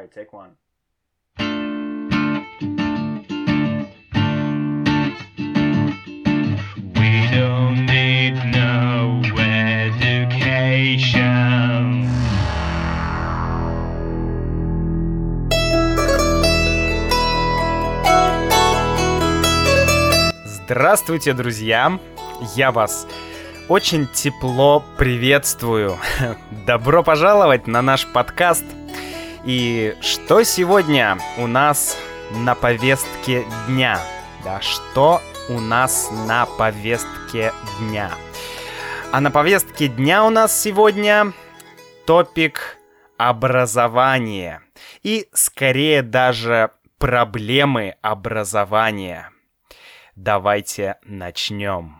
Alright, take one. We don't need no education. Здравствуйте, друзья! Я вас очень тепло приветствую. Добро пожаловать на наш подкаст. И что сегодня у нас на повестке дня? Да, что у нас на повестке дня? А на повестке дня у нас сегодня топик образование. И скорее даже проблемы образования. Давайте начнем.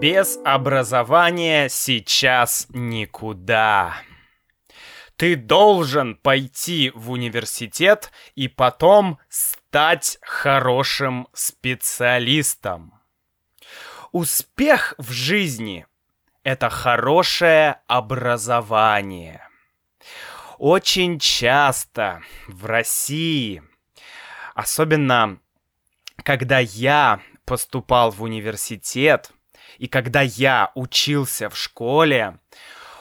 Без образования сейчас никуда. Ты должен пойти в университет и потом стать хорошим специалистом. Успех в жизни – это хорошее образование. Очень часто в России, особенно когда я поступал в университет и когда я учился в школе,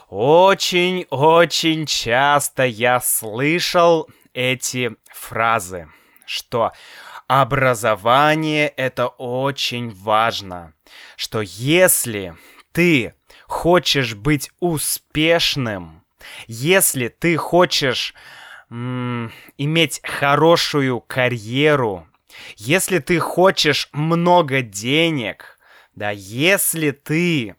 очень-очень часто я слышал эти фразы, что образование это очень важно, что если ты хочешь быть успешным, если ты хочешь м- иметь хорошую карьеру, если ты хочешь много денег, да, если ты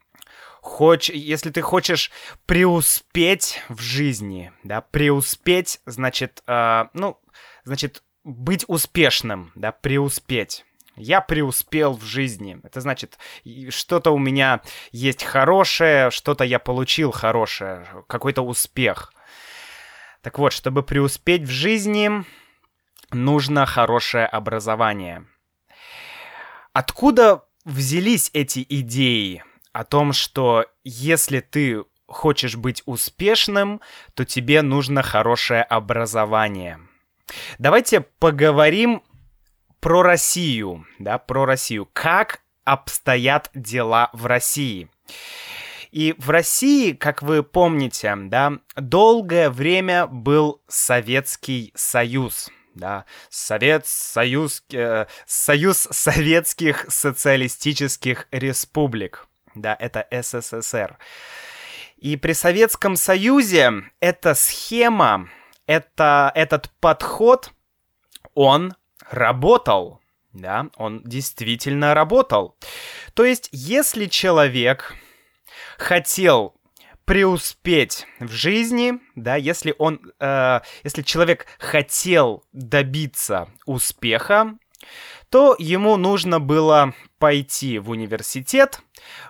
хоч... если ты хочешь преуспеть в жизни, да, преуспеть, значит, э, ну, значит, быть успешным, да, преуспеть. Я преуспел в жизни. Это значит, что-то у меня есть хорошее, что-то я получил хорошее, какой-то успех. Так вот, чтобы преуспеть в жизни, нужно хорошее образование. Откуда взялись эти идеи? о том, что если ты хочешь быть успешным, то тебе нужно хорошее образование. Давайте поговорим про Россию, да, про Россию. Как обстоят дела в России? И в России, как вы помните, да, долгое время был Советский Союз. Да, Совет, Союз, э, Союз Советских Социалистических Республик. Да, это СССР. И при Советском Союзе эта схема, это, этот подход, он работал. Да, он действительно работал. То есть, если человек хотел преуспеть в жизни, да, если он, э, если человек хотел добиться успеха, то ему нужно было пойти в университет,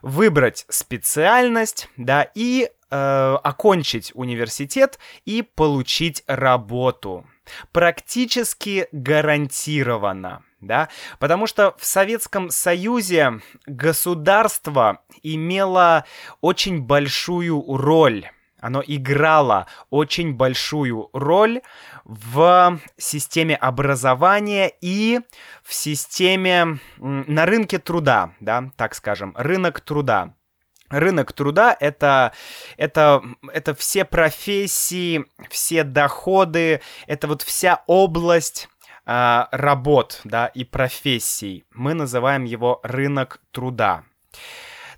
выбрать специальность, да, и э, окончить университет и получить работу. Практически гарантированно, да, потому что в Советском Союзе государство имело очень большую роль оно играло очень большую роль в системе образования и в системе на рынке труда, да, так скажем, рынок труда. Рынок труда это, это, это все профессии, все доходы, это вот вся область э, работ, да, и профессий. Мы называем его рынок труда.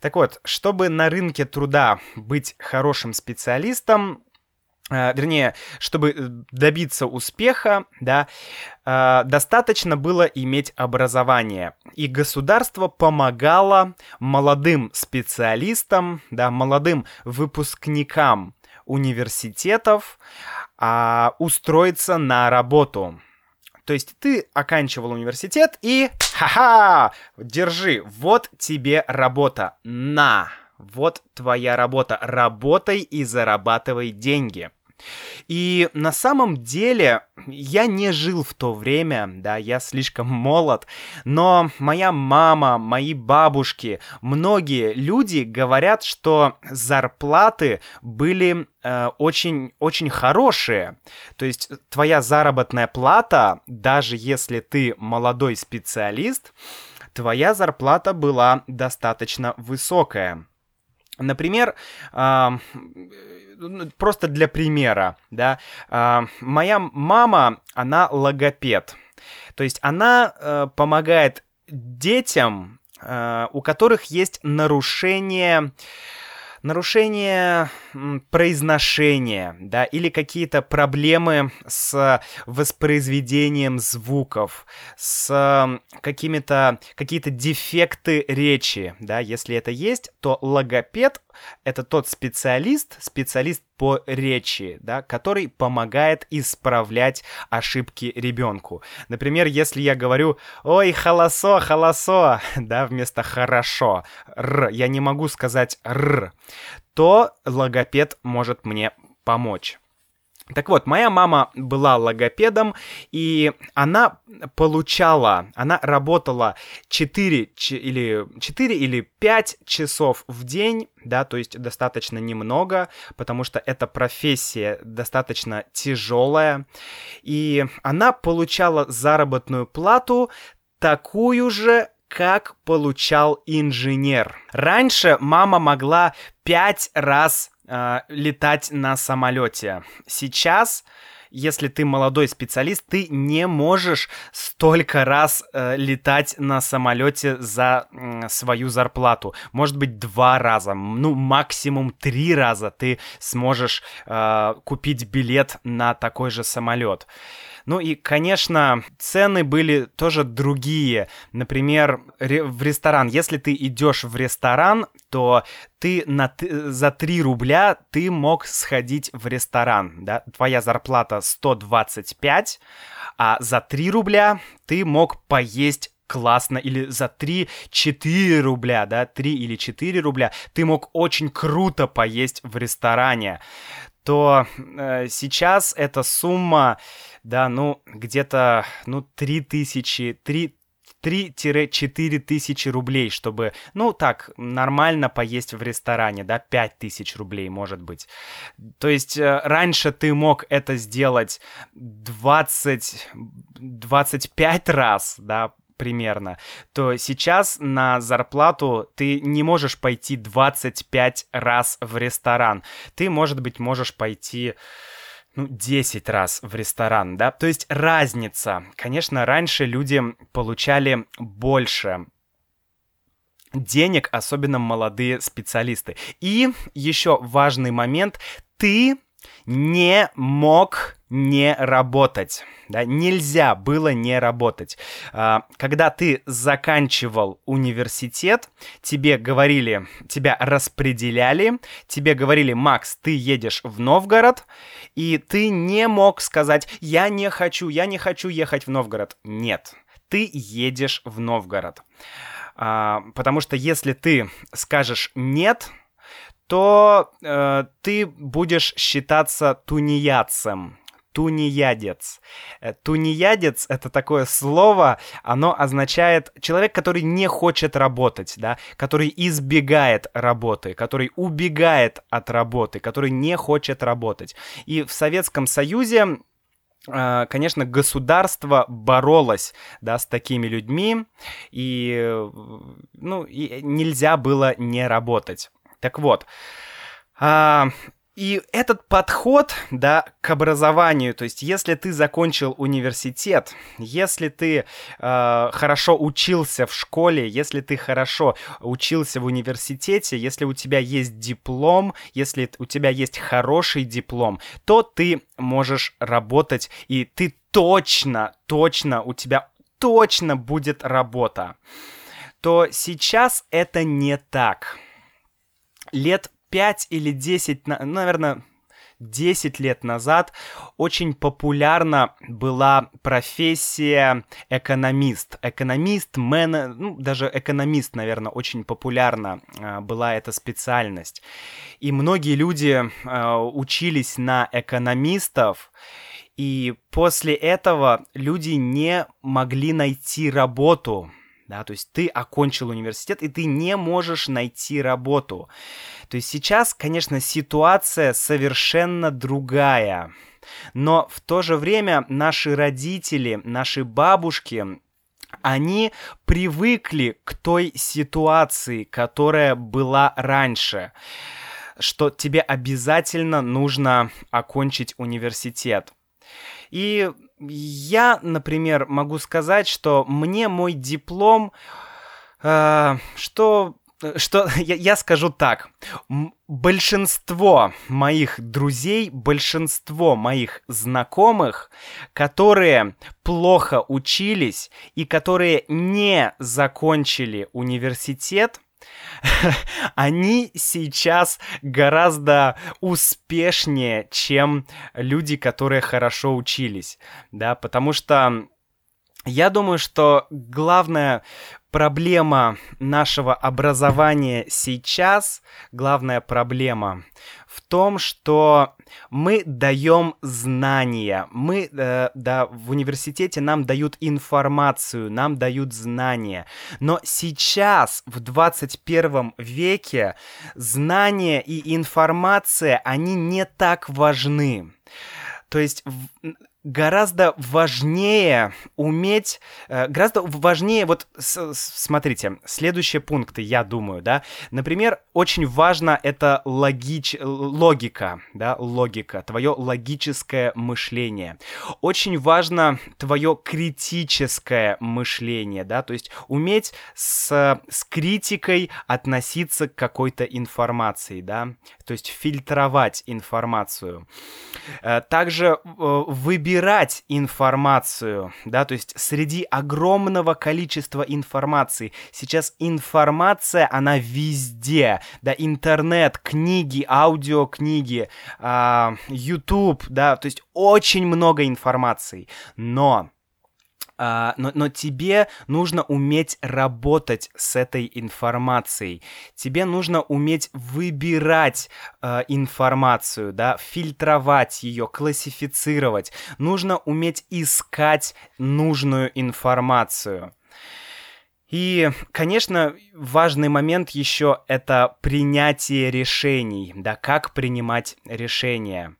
Так вот, чтобы на рынке труда быть хорошим специалистом, Uh, вернее, чтобы э, добиться успеха, да, uh, достаточно было иметь образование. И государство помогало молодым специалистам, да, молодым выпускникам университетов устроиться на работу. То есть ты оканчивал университет и ха-ха, держи, вот тебе работа, на, вот твоя работа, работай и зарабатывай деньги. И на самом деле я не жил в то время, да, я слишком молод, но моя мама, мои бабушки, многие люди говорят, что зарплаты были э, очень, очень хорошие. То есть твоя заработная плата, даже если ты молодой специалист, твоя зарплата была достаточно высокая. Например, ну, просто для примера, да, моя мама, она логопед. То есть она э, помогает детям, э, у которых есть нарушение нарушение произношения, да, или какие-то проблемы с воспроизведением звуков, с какими-то какие-то дефекты речи, да, если это есть, то логопед это тот специалист, специалист по речи, да, который помогает исправлять ошибки ребенку. Например, если я говорю «Ой, холосо, холосо», да, вместо «хорошо», «р», я не могу сказать «р», то логопед может мне помочь. Так вот, моя мама была логопедом, и она получала, она работала 4 или, 4 или 5 часов в день, да, то есть достаточно немного, потому что эта профессия достаточно тяжелая, и она получала заработную плату такую же, как получал инженер. Раньше мама могла пять раз э, летать на самолете. Сейчас если ты молодой специалист, ты не можешь столько раз э, летать на самолете за э, свою зарплату. Может быть, два раза, ну, максимум три раза ты сможешь э, купить билет на такой же самолет. Ну и, конечно, цены были тоже другие. Например, в ресторан. Если ты идешь в ресторан, то ты на, за 3 рубля ты мог сходить в ресторан, да? Твоя зарплата 125, а за 3 рубля ты мог поесть классно, или за 3-4 рубля, да, 3 или 4 рубля, ты мог очень круто поесть в ресторане, то э, сейчас эта сумма да, ну, где-то, ну, 3 тысячи, 3 3-4 тысячи рублей, чтобы, ну, так, нормально поесть в ресторане, да, 5 тысяч рублей, может быть. То есть э, раньше ты мог это сделать 20, 25 раз, да, примерно, то сейчас на зарплату ты не можешь пойти 25 раз в ресторан. Ты, может быть, можешь пойти ну, 10 раз в ресторан, да? То есть разница. Конечно, раньше люди получали больше денег, особенно молодые специалисты. И еще важный момент. Ты не мог не работать. Да, нельзя было не работать. А, когда ты заканчивал университет, тебе говорили, тебя распределяли, тебе говорили, Макс, ты едешь в Новгород, и ты не мог сказать, я не хочу, я не хочу ехать в Новгород. Нет, ты едешь в Новгород. А, потому что если ты скажешь нет, то э, ты будешь считаться тунеядцем. Тунеядец. Э, тунеядец — это такое слово, оно означает человек, который не хочет работать, да, который избегает работы, который убегает от работы, который не хочет работать. И в Советском Союзе э, конечно, государство боролось, да, с такими людьми, и, ну, и нельзя было не работать. Так вот, а, и этот подход, да, к образованию, то есть если ты закончил университет, если ты э, хорошо учился в школе, если ты хорошо учился в университете, если у тебя есть диплом, если у тебя есть хороший диплом, то ты можешь работать, и ты точно, точно, у тебя точно будет работа. То сейчас это не так лет 5 или 10, ну, наверное, 10 лет назад очень популярна была профессия экономист. Экономист, мен... ну, даже экономист, наверное, очень популярна э, была эта специальность. И многие люди э, учились на экономистов, и после этого люди не могли найти работу да, то есть ты окончил университет, и ты не можешь найти работу. То есть сейчас, конечно, ситуация совершенно другая. Но в то же время наши родители, наши бабушки, они привыкли к той ситуации, которая была раньше, что тебе обязательно нужно окончить университет. И я, например, могу сказать, что мне мой диплом, э, что что я, я скажу так. Большинство моих друзей, большинство моих знакомых, которые плохо учились и которые не закончили университет, они сейчас гораздо успешнее, чем люди, которые хорошо учились, да, потому что я думаю, что главная проблема нашего образования сейчас, главная проблема в том, что мы даем знания. Мы, э, да, в университете нам дают информацию, нам дают знания. Но сейчас, в 21 веке, знания и информация, они не так важны. То есть гораздо важнее уметь, э, гораздо важнее, вот смотрите, следующие пункты, я думаю, да, например, очень важно это логич, логика, да, логика, твое логическое мышление. Очень важно твое критическое мышление, да, то есть уметь с, с критикой относиться к какой-то информации, да, то есть фильтровать информацию. Э, также э, выбирать информацию, да, то есть среди огромного количества информации. Сейчас информация, она везде, да, интернет, книги, аудиокниги, YouTube, да, то есть очень много информации. Но Uh, но, но тебе нужно уметь работать с этой информацией. Тебе нужно уметь выбирать uh, информацию, да, фильтровать ее, классифицировать. Нужно уметь искать нужную информацию. И, конечно, важный момент еще это принятие решений, да, как принимать решения.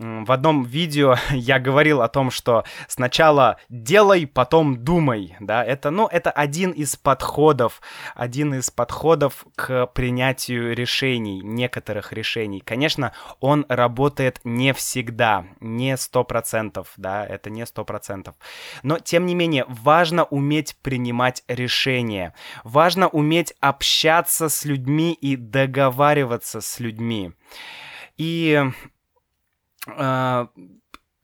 В одном видео я говорил о том, что сначала делай, потом думай, да, это, ну, это один из подходов, один из подходов к принятию решений, некоторых решений. Конечно, он работает не всегда, не сто процентов, да, это не сто процентов. Но, тем не менее, важно уметь принимать решения, важно уметь общаться с людьми и договариваться с людьми. И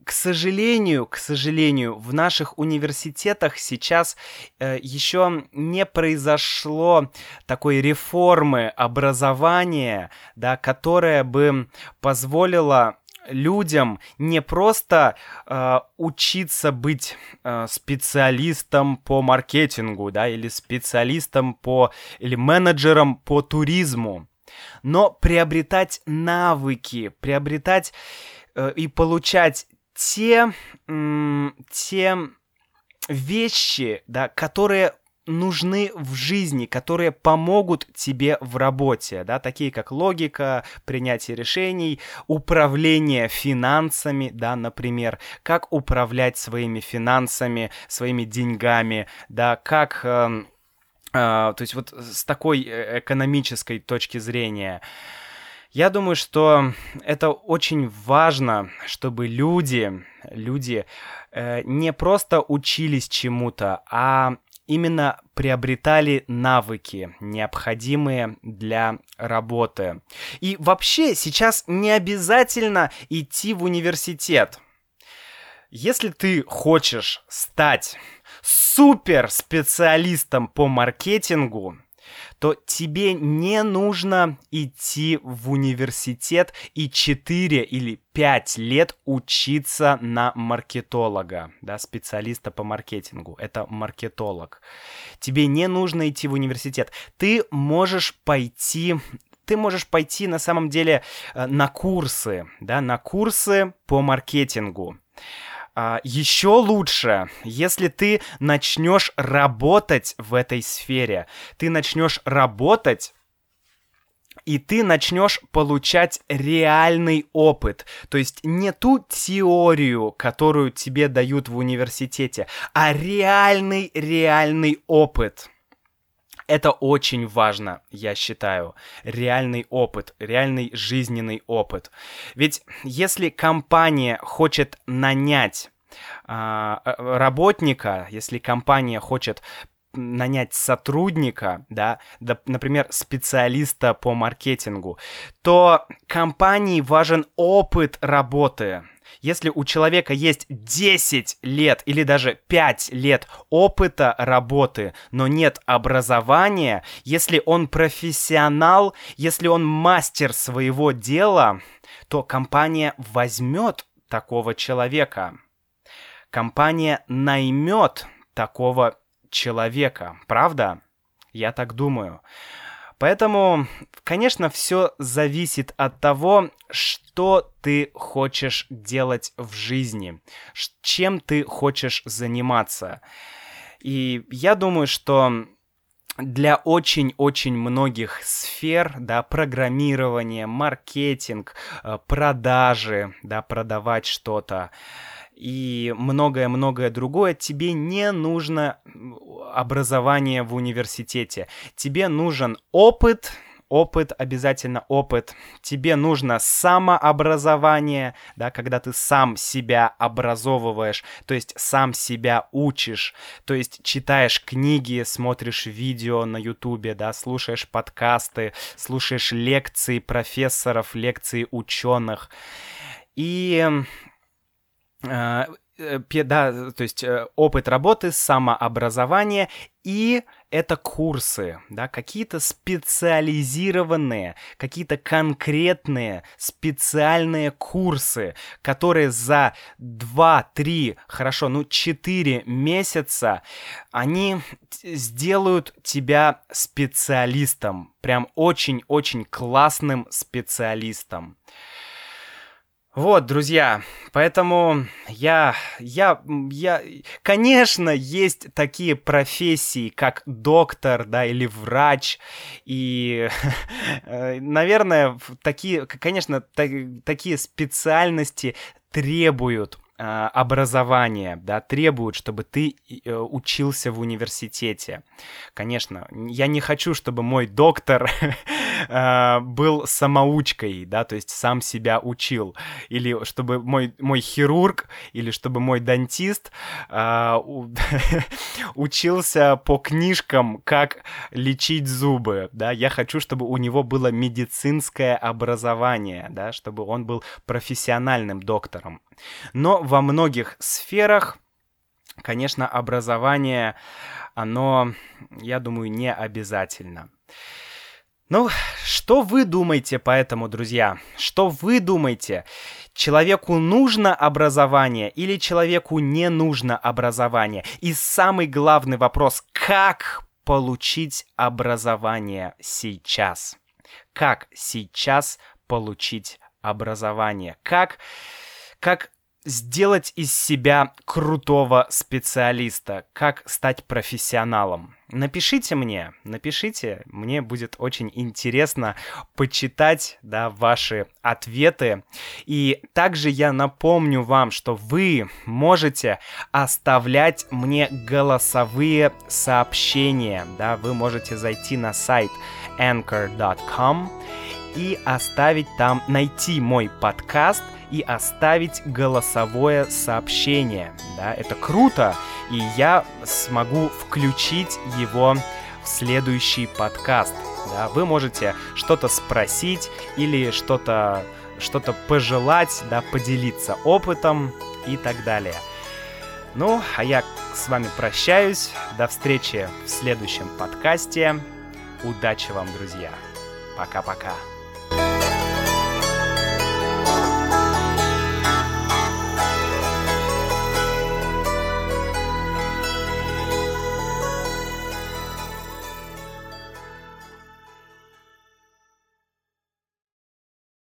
к сожалению, к сожалению, в наших университетах сейчас э, еще не произошло такой реформы образования, да, которая бы позволила людям не просто э, учиться быть э, специалистом по маркетингу, да, или специалистом по или менеджером по туризму, но приобретать навыки, приобретать и получать те, те вещи, да, которые нужны в жизни, которые помогут тебе в работе, да, такие как логика, принятие решений, управление финансами, да, например, как управлять своими финансами, своими деньгами, да, как, э, э, то есть вот с такой э, экономической точки зрения, э, я думаю, что это очень важно, чтобы люди, люди э, не просто учились чему-то, а именно приобретали навыки, необходимые для работы. И вообще сейчас не обязательно идти в университет. Если ты хочешь стать супер специалистом по маркетингу, то тебе не нужно идти в университет и 4 или 5 лет учиться на маркетолога, да, специалиста по маркетингу. Это маркетолог. Тебе не нужно идти в университет. Ты можешь пойти ты можешь пойти на самом деле э, на курсы, да, на курсы по маркетингу. А, еще лучше, если ты начнешь работать в этой сфере. Ты начнешь работать и ты начнешь получать реальный опыт. То есть не ту теорию, которую тебе дают в университете, а реальный, реальный опыт. Это очень важно, я считаю. Реальный опыт, реальный жизненный опыт. Ведь если компания хочет нанять а, э, работника, если компания хочет нанять сотрудника, да, да, например, специалиста по маркетингу, то компании важен опыт работы, если у человека есть 10 лет или даже 5 лет опыта работы, но нет образования, если он профессионал, если он мастер своего дела, то компания возьмет такого человека. Компания наймет такого человека, правда? Я так думаю. Поэтому, конечно, все зависит от того, что ты хочешь делать в жизни, чем ты хочешь заниматься. И я думаю, что для очень-очень многих сфер, да, программирование, маркетинг, э, продажи, да, продавать что-то, и многое-многое другое, тебе не нужно образование в университете. Тебе нужен опыт, опыт, обязательно опыт. Тебе нужно самообразование, да, когда ты сам себя образовываешь, то есть сам себя учишь, то есть читаешь книги, смотришь видео на ютубе, да, слушаешь подкасты, слушаешь лекции профессоров, лекции ученых. И да, то есть э, опыт работы, самообразование и это курсы, да, какие-то специализированные, какие-то конкретные специальные курсы, которые за 2-3, хорошо, ну 4 месяца, они сделают тебя специалистом, прям очень-очень классным специалистом. Вот, друзья, поэтому я, я, я, конечно, есть такие профессии, как доктор, да, или врач, и, э, наверное, такие, конечно, такие специальности требуют а, образование, да, требуют, чтобы ты э, учился в университете. Конечно, я не хочу, чтобы мой доктор а, был самоучкой, да, то есть сам себя учил, или чтобы мой, мой хирург, или чтобы мой дантист а, учился по книжкам, как лечить зубы, да, я хочу, чтобы у него было медицинское образование, да, чтобы он был профессиональным доктором. Но во многих сферах, конечно, образование, оно, я думаю, не обязательно. Ну, что вы думаете по этому, друзья? Что вы думаете? Человеку нужно образование или человеку не нужно образование? И самый главный вопрос, как получить образование сейчас? Как сейчас получить образование? Как как сделать из себя крутого специалиста, как стать профессионалом. Напишите мне, напишите, мне будет очень интересно почитать, да, ваши ответы. И также я напомню вам, что вы можете оставлять мне голосовые сообщения, да, вы можете зайти на сайт anchor.com и оставить там, найти мой подкаст – и оставить голосовое сообщение. Да, это круто, и я смогу включить его в следующий подкаст. Да, вы можете что-то спросить или что-то что-то пожелать, да, поделиться опытом и так далее. Ну, а я с вами прощаюсь. До встречи в следующем подкасте. Удачи вам, друзья. Пока-пока.